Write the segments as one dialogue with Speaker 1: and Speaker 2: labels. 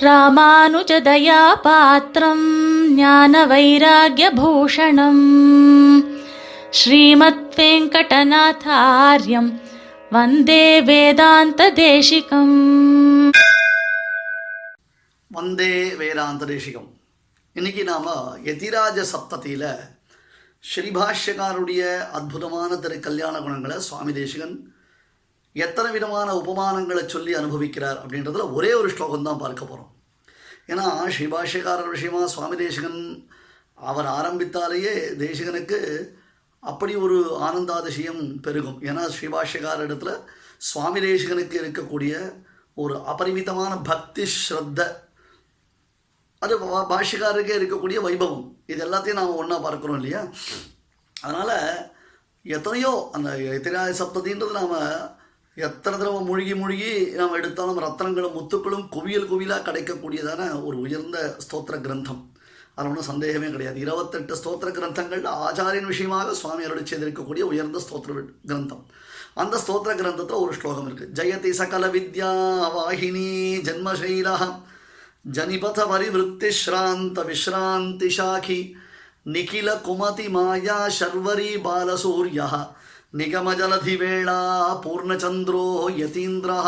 Speaker 1: ராமானுஜதயாபாத்திரம் ஞான வைராகியபூஷணம் ஸ்ரீமத் வெங்கடநாதாரியம்
Speaker 2: வந்தே வேதாந்த தேசிகம் வந்தே வேதாந்த தேசிகம் இன்னைக்கு நாம் எதிராஜ சப்தத்தியில் ஸ்ரீபாஷ்யக்காருடைய அற்புதமான திரு கல்யாண குணங்களை சுவாமி தேசிகன் எத்தனை விதமான உபமானங்களை சொல்லி அனுபவிக்கிறார் அப்படின்றதுல ஒரே ஒரு ஸ்லோகம் தான் பார்க்க போகிறோம் ஏன்னா ஸ்ரீபாஷ்யக்காரர் விஷயமா சுவாமி தேசிகன் அவர் ஆரம்பித்தாலேயே தேசிகனுக்கு அப்படி ஒரு ஆனந்தாதிசயம் பெருகும். ஏன்னா ஸ்ரீபாஷ்யக்கார இடத்துல சுவாமி தேசிகனுக்கு இருக்கக்கூடிய ஒரு அபரிமிதமான பக்தி ஸ்ரத்த அது பாஷ்யக்காரருக்கே இருக்கக்கூடிய வைபவம். இது எல்லாத்தையும் நாம் ஒன்றா பார்க்குறோம் இல்லையா? அதனால் எத்தனையோ அந்த எத்திராய சப்தத்தின்றது நாம் எத்தனை தடவை மூழ்கி மூழ்கி நாம் எடுத்தாலும் ரத்தனங்களும் முத்துக்களும் குவியல் குவியலாக கிடைக்கக்கூடியதான ஒரு உயர்ந்த ஸ்தோத்திர கிரந்தம். அது ஒன்றும் சந்தேகமே கிடையாது. இருபத்தெட்டு ஸ்தோத்திர கிரந்தங்களில் ஆச்சாரியன் விஷயமாக சுவாமி அருளி செய்திருக்கக்கூடிய உயர்ந்த ஸ்தோத்திர கிரந்தம். அந்த ஸ்தோத்திர கிரந்தத்தில் ஒரு ஸ்லோகம் இருக்குது ஜெயதி சகல வித்யா வாகினி ஜன்மசைலா ஜனிபத பரிவிருத்திஸ்ராந்த விஸ்ராந்தி சாகி நிகில குமதி மாயா சர்வரி பாலசூரியா நிகமஜலதிவேளா பூர்ணச்சந்திரோ யதீந்திரா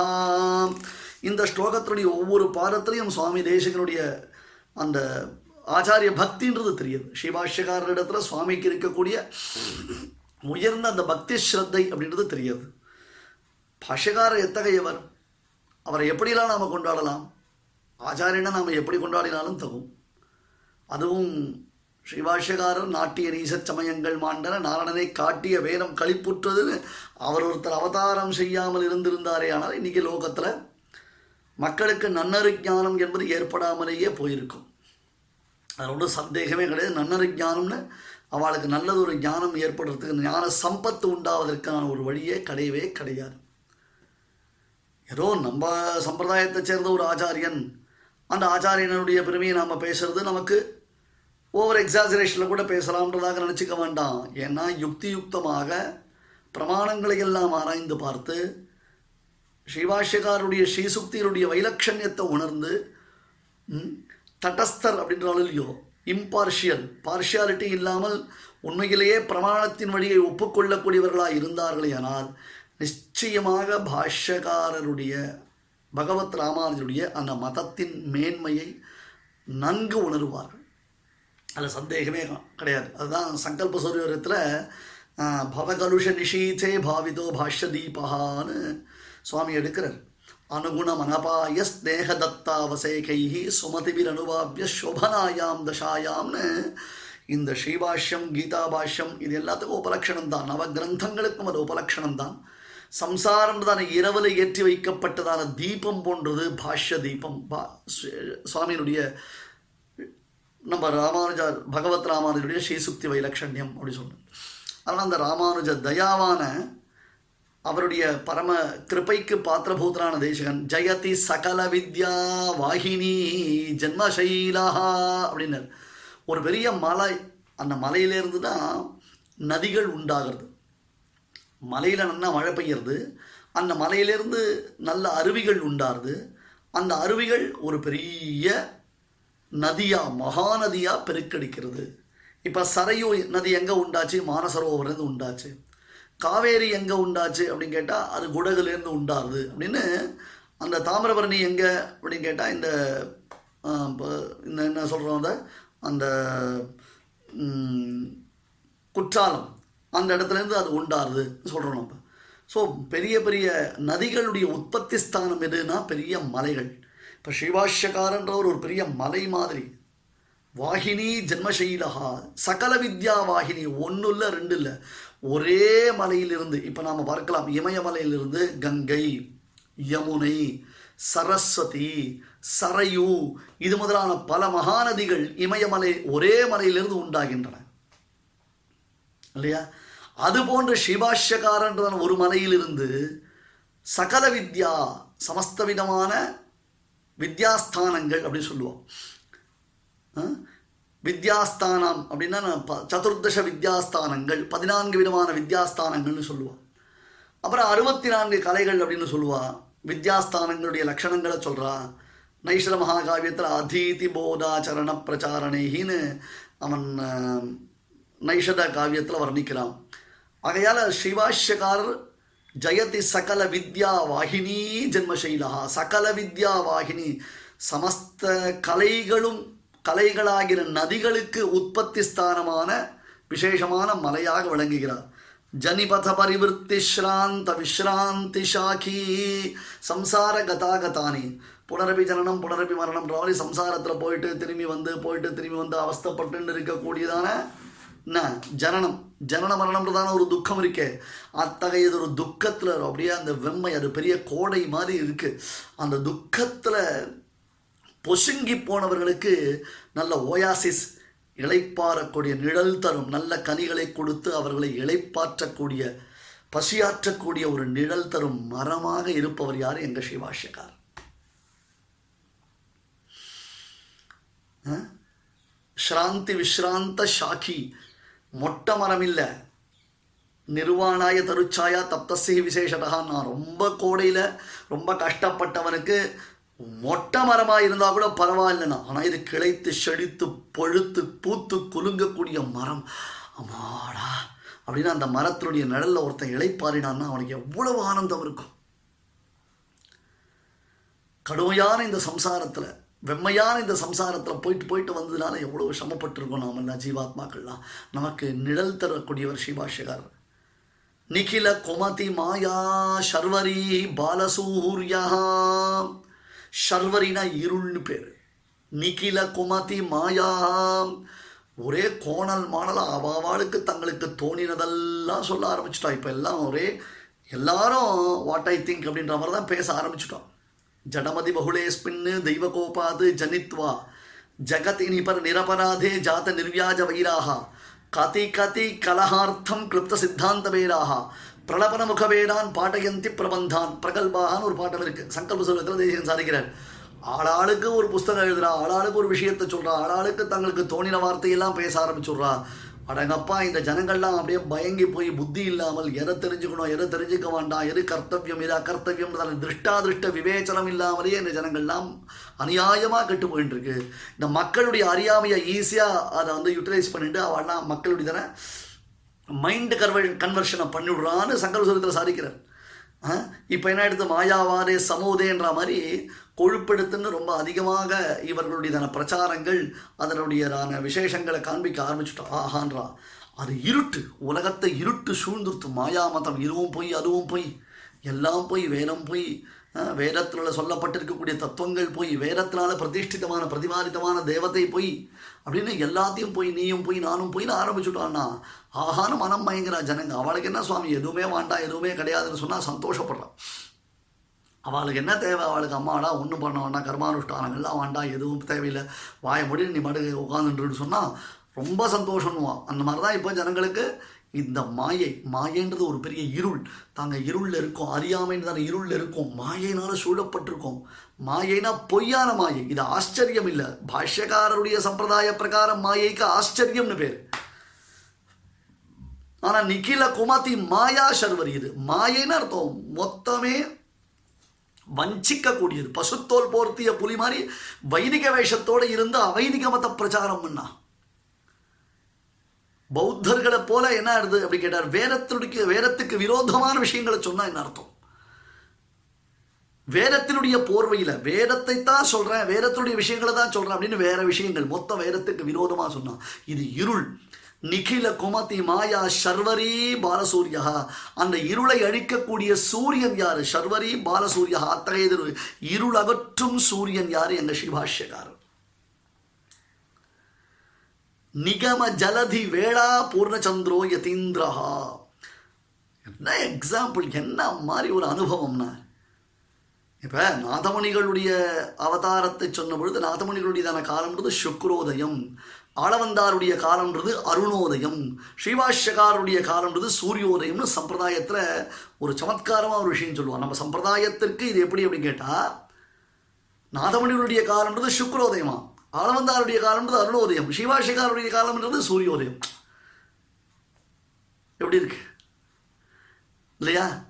Speaker 2: இந்த ஸ்லோகத்தினுடைய ஒவ்வொரு பாதத்திலையும் சுவாமி தேசிகனுடைய அந்த ஆச்சாரிய பக்தின்றது தெரியுது. ஸ்ரீபாஷ்யக்காரரிடத்துல சுவாமிக்கு இருக்கக்கூடிய உயர்ந்த அந்த பக்தி ஸ்ரத்தை அப்படின்றது தெரியுது. பாஷ்யக்காரர் எத்தகையவர்? அவரை எப்படிலாம் நாம் கொண்டாடலாம்? ஆச்சாரியனை நாம் எப்படி கொண்டாடினாலும் தகும். அதுவும் ஸ்ரீபாஷ்யகாரர் நாட்டிய நீச சமயங்கள் மாண்டன நாரணனை காட்டிய வேதம் கழிப்புற்றதுன்னு அவர் ஒருத்தர் அவதாரம் செய்யாமல் இருந்திருந்தாரே ஆனால் இன்னைக்கு லோகத்தில் மக்களுக்கு நன்னறி ஞானம் என்பது ஏற்படாமலேயே போயிருக்கும். அதோட ஒன்றும் சந்தேகமே கிடையாது. நன்னறி ஞானம்னு அவளுக்கு நல்லது ஒரு ஞானம் ஏற்படுறதுக்கு ஞான சம்பத்து உண்டாவதற்கான ஒரு வழியே கிடையவே கிடையாது. ஏதோ நம்ம சம்பிரதாயத்தை சேர்ந்த ஒரு ஆச்சாரியன் அந்த ஆச்சாரியனுடைய பெருமையை நாம் பேசுறது நமக்கு ஓவர் எக்ஸாஜரேஷனில் கூட பேசலாம்ன்றதாக நினச்சிக்க வேண்டாம். ஏன்னா யுக்தி யுக்தமாக பிரமாணங்களை எல்லாம் ஆராய்ந்து பார்த்து ஸ்ரீபாஷ்யக்காருடைய ஸ்ரீசுக்தியினுடைய வைலட்சண்யத்தை உணர்ந்து தட்டஸ்தர் அப்படின்றாலும் இல்லையோ? இம்பார்ஷியல் பார்ஷியாலிட்டி இல்லாமல் உண்மையிலேயே பிரமாணத்தின் வழியை ஒப்புக்கொள்ளக்கூடியவர்களாக இருந்தார்களேயானால் நிச்சயமாக பாஷ்யக்காரருடைய பகவத் ராமானுஜருடைய அந்த மதத்தின் மேன்மையை நன்கு உணருவார்கள். அதில் சந்தேகமே கிடையாது. அதுதான் சங்கல்ப சௌரியத்தில் பவகலுஷ நிஷீதே பாவிதோ பாஷ்ய தீபகான்னு சுவாமி எடுக்கிறார். அனுகுண மனபாய ஸ்நேக தத்தாவசேகைஹி சுமதிபிர் அனுபாவிய சோபனாயாம் தசாயாம்னு இந்த ஸ்ரீபாஷ்யம் கீதா பாஷ்யம் இது எல்லாத்துக்கும் உபலக்ஷணம் தான் நவ கிரந்தங்களுக்கும் அது உபலக்ஷணம் தான் சம்சாரம்ன்றதான இரவில் ஏற்றி வைக்கப்பட்டதான தீபம் போன்றது பாஷ்ய தீபம் பா சுவாமியினுடைய நம்ம ராமானுஜர் பகவத் ராமானுஜருடைய ஸ்ரீசுக்தி வைலட்சண்யம் அப்படின்னு சொன்னோம். அதனால் அந்த ராமானுஜ தயாவான அவருடைய பரம கிருபைக்கு பாத்திரபூத்தரான தேசகன் ஜெயதி சகல வித்யா வாகினி ஜென்மசைலா அப்படின்னார். ஒரு பெரிய மலை அந்த மலையிலேருந்து தான் நதிகள் உண்டாகிறது. மலையில் நல்லா மழை பெய்யறது. அந்த மலையிலேருந்து நல்ல அருவிகள் உண்டாருது. அந்த அருவிகள் ஒரு பெரிய நதியா மகாநதியா பெருக்கெடுக்கிறது. இப்போ சரையு நதி எங்கே உண்டாச்சு? மானசரோவர்லேருந்து உண்டாச்சு. காவேரி எங்கே உண்டாச்சு அப்படின்னு கேட்டால் அது குடகுலேருந்து உண்டாருது அப்படின்னு அந்த தாமிரபரணி எங்கே அப்படின்னு கேட்டால் இந்த இந்த என்ன சொல்கிறோம் அந்த அந்த குற்றாலம். அந்த இடத்துலேருந்து அது உண்டாருது சொல்கிறோம் நம்ம. ஸோ பெரிய பெரிய நதிகளுடைய உற்பத்தி ஸ்தானம் எதுனா பெரிய மலைகள். இப்போ ஸ்ரீபாஷ்யக்காரன்றவர் ஒரு பெரிய மலை மாதிரி. வாகினி ஜென்மசைலகா சகல வித்யா வாகினி ஒன்றும் இல்லை ரெண்டு இல்லை ஒரே மலையிலிருந்து இப்போ நாம் பார்க்கலாம் இமயமலையிலிருந்து கங்கை யமுனை சரஸ்வதி சரையு இது முதலான பல மகாநதிகள் இமயமலை ஒரே மலையிலிருந்து உண்டாகின்றன. இல்லையா? அது போன்ற சிவாஷ்யக்காரன்றதான ஒரு மலையிலிருந்து சகல வித்யா சமஸ்த விதமான வித்யாஸ்தானங்கள் அப்படின்னு சொல்லுவோம். ஆ? வித்யாஸ்தானம் அப்படின்னா ப- சதுர்தச வித்யாஸ்தானங்கள் பதினான்கு விதமான வித்யாஸ்தானங்கள்னு சொல்லுவோம். அப்புறம் அறுபத்தி நான்கு கலைகள் அப்படின்னு சொல்லுவா. வித்யாஸ்தானங்களுடைய லட்சணங்களை சொல்கிறா நைஷர மகாகாவியத்தில் அதீதி போதாச்சரண பிரச்சாரணைகின்னு அவன் நைஷத காவியத்தில் வர்ணிக்கிறான். ஆகையால் சிவாஷ்யக்காரர் ஜெயதி சகல வித்யா வாகினி ஜென்மசைலா. சகல வித்யா வாகினி. சமஸ்த கலைகளும் கலைகளாகிற நதிகளுக்கு உற்பத்தி ஸ்தானமான விசேஷமான மலையாக விளங்குகிறார். ஜனிபத பரிவிற்த்தி ஸ்ராந்த விஸ்ராந்தி ஷாக்கி சம்சார கதாகதானி. புனரபி ஜனனம் புனரபி மரணம் சம்சாரத்தில் போயிட்டு திரும்பி வந்து போயிட்டு திரும்பி வந்து அவஸ்தப்பட்டுன்னு இருக்கக்கூடியதான என்ன? ஜனனம். ஜனன மரணம்ன்றதான ஒரு துக்கம் இருக்கே. அத்தகையது ஒரு துக்கத்தில் அப்படியே அந்த வெம்மை அது பெரிய கோடை மாதிரி இருக்கு. அந்த துக்கத்தில் பொசுங்கி போனவர்களுக்கு நல்ல ஓயாசிஸ் இழைப்பாறக்கூடிய நிழல் தரும். நல்ல கனிகளை கொடுத்து அவர்களை இளைப்பாற்றக்கூடிய பசியாற்றக்கூடிய ஒரு நிழல் தரும் மரமாக இருப்பவர் யார்? எங்கள் சிவாஷ்யக்கார் ஸ்ராந்தி விஸ்ராந்த ஷாக்கி மொட்டை மரம் இல்லை. நிர்வாணாய தருச்சாயா தப்தசி விசேஷதா நான் ரொம்ப கோடையில் ரொம்ப கஷ்டப்பட்டவனுக்கு மொட்டை மரமாக இருந்தால் கூட பரவாயில்லைண்ணா ஆனால் இது கிளைத்து செழித்து பழுத்து பூத்து குலுங்கக்கூடிய மரம். அம்மாடா. அப்படின்னு அந்த மரத்தினுடைய நிழலில் ஒருத்தன் இழைப்பாரினான்னா அவனுக்கு எவ்வளவு ஆனந்தம் இருக்கும். கடுமையான இந்த சம்சாரத்தில் வெம்மையான இந்த சம்சாரத்தில் போயிட்டு போயிட்டு வந்ததுனால சமப்பட்டிருக்கோம் சிரமப்பட்டிருக்கோம் நாமெல்லாம் ஜீவாத்மாக்கள்லாம். நமக்கு நிழல் தரக்கூடியவர் சிவாஷகர் நிகில குமதி மாயா ஷர்வரி பாலசூர்யா. ஷர்வரினா இருள்னு பேர். நிகில குமதி மாயா. ஒரே கோணல் மாணல் அவாவாளுக்கு தங்களுக்கு தோணினதெல்லாம் சொல்ல ஆரம்பிச்சிட்டோம் இப்போ எல்லாம் ஒரே எல்லாரும் வாட் ஐ திங்க் அப்படின்ற மாதிரி தான் பேச ஆரம்பிச்சிட்டோம். ஜடமதி பகுளேஸ்மின்னு தெய்வகோபாது ஜனித்வா. ஜகத் இனிபர் நிரபராதே ஜாத நிர்வியாஜ வைராக. கதி கதி கலஹார்த்தம் கிருப்த சித்தாந்த வேராக. பிரலபன முகவேடான் பாட்டயந்தி பிரபந்தான். பிரகல்பாகான்னு ஒரு பாட்டம் இருக்கு. சங்கல்ப சொல்வத்தில் தேசியம் சாதிக்கிறார். ஆளாளுக்கு ஒரு புஸ்தகம் எழுதுறா. ஆளாளுக்கு ஒரு விஷயத்தை சொல்றா. ஆளாளுக்கு தங்களுக்கு தோணின வார்த்தையெல்லாம் பேச ஆரம்பிச்சுடுறா. அடங்கப்பா இந்த ஜனங்கள்லாம் அப்படியே பயங்கி போய் புத்தி இல்லாமல் எதை தெரிஞ்சுக்கணும் எதை தெரிஞ்சுக்க வேண்டாம் எது கர்த்தவியம் எது அகர்த்தவியம் திருஷ்டாதிருஷ்ட விவேச்சனம் இல்லாமலேயே இந்த ஜனங்கள்லாம் அநியாயமாக கெட்டு போயிட்டு இருக்கு இந்த மக்களுடைய அறியாமையை ஈஸியாக அதை வந்து யூட்டிலைஸ் பண்ணிட்டு அவெல்லாம் மக்களுடைய தானே மைண்டு கன்வர் கன்வர்ஷனை பண்ணிவிடுறான்னு சங்கர சுரத்தில் சாதிக்கிறார். இப்போ என்ன எடுத்து மாயாவாரே சமூதேன்ற மாதிரி கொழுப்பெடுத்துன்னு ரொம்ப அதிகமாக இவர்களுடையதான பிரச்சாரங்கள் அதனுடையதான விசேஷங்களை காண்பிக்க ஆரம்பிச்சுட்டோம் ஆஹான்றா. அது இருட்டு உலகத்தை இருட்டு சூழ்ந்துருத்து மாயாமதம் இதுவும் போய் அதுவும் போய். எல்லாம் போய் வேலம் போய். வேதத்தில் சொல்லப்பட்டிருக்கக்கூடிய தத்துவங்கள் போய் வேதத்தினால பிரதிஷ்டிதமான பிரதிபாதிதமான தேவதை போய் அப்படின்னு எல்லாத்தையும் போய் நீயும் போய் நானும் போயின்னு ஆரம்பிச்சுட்டான்னா ஆஹான மனம் மயங்குறா ஜனங்க. அவளுக்கு என்ன சுவாமி? எதுவுமே வேண்டாம் எதுவுமே கிடையாதுன்னு சொன்னால் சந்தோஷப்படுறான் அவளுக்கு என்ன தேவை? அவளுக்கு அம்மாடா ஒன்றும் பண்ண வேண்டாம் கர்மானுஷ்டானங்கள்லாம் வேண்டாம் எதுவும் தேவையில்லை. வாய முடி நீ மடு உட்காந்துட்டுன்னு சொன்னால் ரொம்ப சந்தோஷம்னுவான் அந்த மாதிரி தான் இப்போ ஜனங்களுக்கு இந்த மாயை மாயன்றது ஒரு பெரிய இருள். தாங்கள் இருளில் இருக்கோம் அறியாமைன்னு தானே இருளில் இருக்கோம். மாயினால் சூழப்பட்டிருக்கோம். மாயைனா பொய்யான மாயை. இது ஆச்சரியம் இல்லை. பாஷ்யக்காரருடைய சம்பிரதாய பிரகாரம் மாயைக்கு ஆச்சரியம்னு பேர். ஆனால் நிகில குமாத்தி மாயா சர்வர் இது. மாயைன்னு அர்த்தம் மொத்தமே வஞ்சிக்கக்கூடியது. பசுத்தோல் போர்த்திய புலி மாதிரி வைதிக வேஷத்தோடு இருந்து அவைதிக மத பிரச்சாரம் பண்ணா. பௌத்தர்களை போல என்ன ஆடுது அப்படி கேட்டார். வேதத்தினுடைய வேதத்துக்கு விரோதமான விஷயங்களை சொன்னா என்ன அர்த்தம்? வேதத்தினுடைய போர்வையில் வேதத்தை தான் சொல்றேன் வேதத்தினுடைய விஷயங்களை தான் சொல்றேன் அப்படின்னு வேற விஷயங்கள் மொத்த வேதத்துக்கு விரோதமா சொன்னான் இது இருள். நிகில குமதி மாயா சர்வரி பாலசூரியா அந்த இருளை அழிக்கக்கூடிய சூரியன் யாரு? சர்வரி பாலசூரியா அத்தகைய இருள் அகற்றும் சூரியன் யாரு? எங்க ஸ்ரீபாஷ்யக்காரர் நிகம ஜலதி வேளா பூர்ணச்சந்திரோ யதீந்திரஹா. என்ன எக்ஸாம்பிள் என்ன மாதிரி ஒரு அனுபவம்னா? இப்போ நாதமணிகளுடைய அவதாரத்தை சொன்ன பொழுது நாதமணிகளுடையதான காலம்ன்றது சுக்ரோதயம். ஆளவந்தாருடைய காலம்ன்றது அருணோதயம். ஸ்ரீவாஷ்யகாருடைய காலம்ன்றது சூரியோதயம்னு சம்பிரதாயத்தில் ஒரு சமத்காரமாக ஒரு விஷயம் சொல்லுவாள் நம்ம சம்பிரதாயத்திற்கு இது எப்படி அப்படின்னு கேட்டால் நாதமணிகளுடைய காலம்ன்றது சுக்ரோதயமா? ஆளவந்தாருடைய காலம்ன்றது அருணோதயம். ஸ்ரீவாஷிகாருடைய காலம்ன்றது சூரியோதயம். எப்படி இருக்கு? இல்லையா?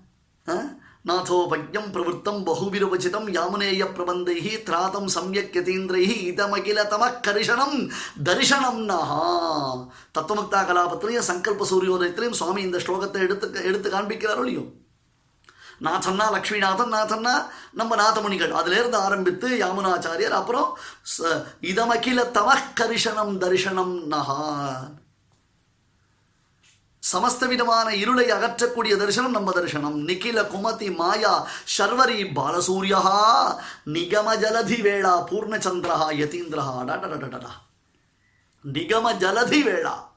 Speaker 2: நாதோபஜ்யம் பிரவருத்தம் பகுவிரவச்சிதம் யாமுனேய பிரபந்தைஹி திராதம் சம்யக் யதீந்திரைஹி இதமகில தம கரிஷனம் தரிசனம் நஹா. தத்துவமுக்தா கலாபத்திலையும் சங்கல்ப சூரியோதயத்திலையும் சுவாமி இந்த ஸ்லோகத்தை எடுத்து எடுத்து காண்பிக்கிறாரோ இல்லையோ? நாதன்னா லக்ஷ்மிநாதன் நாதன்னா நம்ம நாதமுனிகள். அதிலிருந்து ஆரம்பித்து யாமுனாச்சாரியர் அப்புறம் ச- இதமகில தம கரிஷனம் தரிசனம் நஹா சமஸ்த விதமான இருளை அகற்றக்கூடிய தரிசனம் நம்ம தரிசனம். நிகில குமதி மாயா சர்வரி பாலசூரியா நிகம ஜலதி வேளா பூர்ணச்சந்திரஹா யதீந்திரஹா. டடடடடா நிகம ஜலதி வேளா.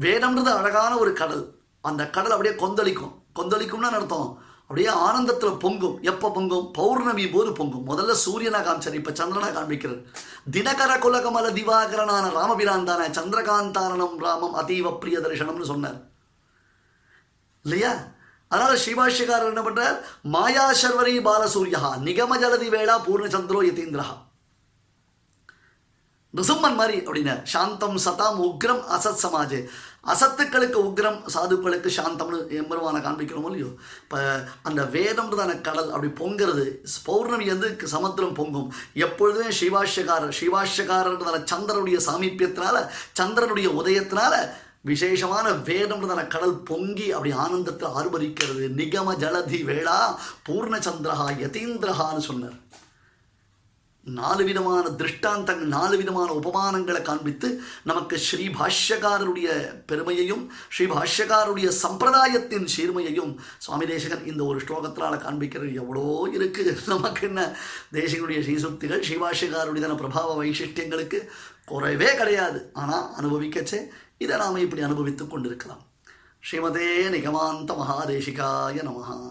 Speaker 2: வேதம்ன்றது அழகான ஒரு கடல். அந்த கடல் அப்படியே கொந்தளிக்கும். கொந்தளிக்கும்னு அர்த்தம். அப்படியே ஆனந்தத்தில் பொங்கும். எப்போ பொங்கும்? பௌர்ணமி போது பொங்கும். முதல்ல சூரியனா காமிச்சார் இப்போ சந்திரனா காண்பிக்கிறார். தினகர குலகமல திவாகரனான ராமபிரான் தானே சந்திரகாந்தாரணம் ராமம் அதீவ பிரிய தரிசனம்னு சொன்னார். இல்லையா? அதனால சிவாஷிகாரர் என்ன பண்றார்? மாயா சர்வரி பாலசூரியா நிகம ஜலதி வேளா பூர்ணச்சந்திரோ யதீந்திரஹா. நிருசிம்மன் மாதிரி அப்படின்னு சாந்தம் சதாம் உக்ரம் அசத் சமாஜ். அசத்துக்களுக்கு உக்ரம் சாதுக்களுக்கு சாந்தம்னு எம்பெருமான காண்பிக்கிறோமோ இல்லையோ? இப்போ அந்த வேதம்ன்றதான கடல். அப்படி பொங்கிறது. பௌர்ணமி வந்து சமுத்திரம் பொங்கும்? எப்பொழுதுமே சிவாஷ்யக்காரர் சிவாஷ்யக்காரன்றதான சந்திரனுடைய சாமீபியத்தினால சந்திரனுடைய உதயத்தினால விசேஷமான வேதம்ன்றதான கடல் பொங்கி அப்படி ஆனந்தத்தில் ஆர்வரிக்கிறது நிகம ஜலதி வேளா பூர்ணச்சந்திரஹா யதீந்திரஹான்னு சொன்னார். நாலு விதமான திருஷ்டாந்தங்கள் நாலு விதமான உபமானங்களை காண்பித்து நமக்கு ஸ்ரீ பாஷ்யக்காரருடைய பெருமையையும் ஸ்ரீ பாஷ்யக்காரருடைய சம்பிரதாயத்தின் சீர்மையையும் சுவாமி தேசகன் இந்த ஒரு ஸ்லோகத்தினால் காண்பிக்கிறது. எவ்வளோ இருக்கு. நமக்கு என்ன? தேசகனுடைய ஸ்ரீசுக்திகள் ஸ்ரீபாஷ்யக்காரருடைய பிரபாவ வைசிஷ்டியங்களுக்கு குறைவே கிடையாது. ஆனால் அனுபவிக்கச்சே. இதை நாம் இப்படி அனுபவித்துக் கொண்டிருக்கலாம். ஸ்ரீமதே நிகமாந்த மகாதேசிகாய நமஹா.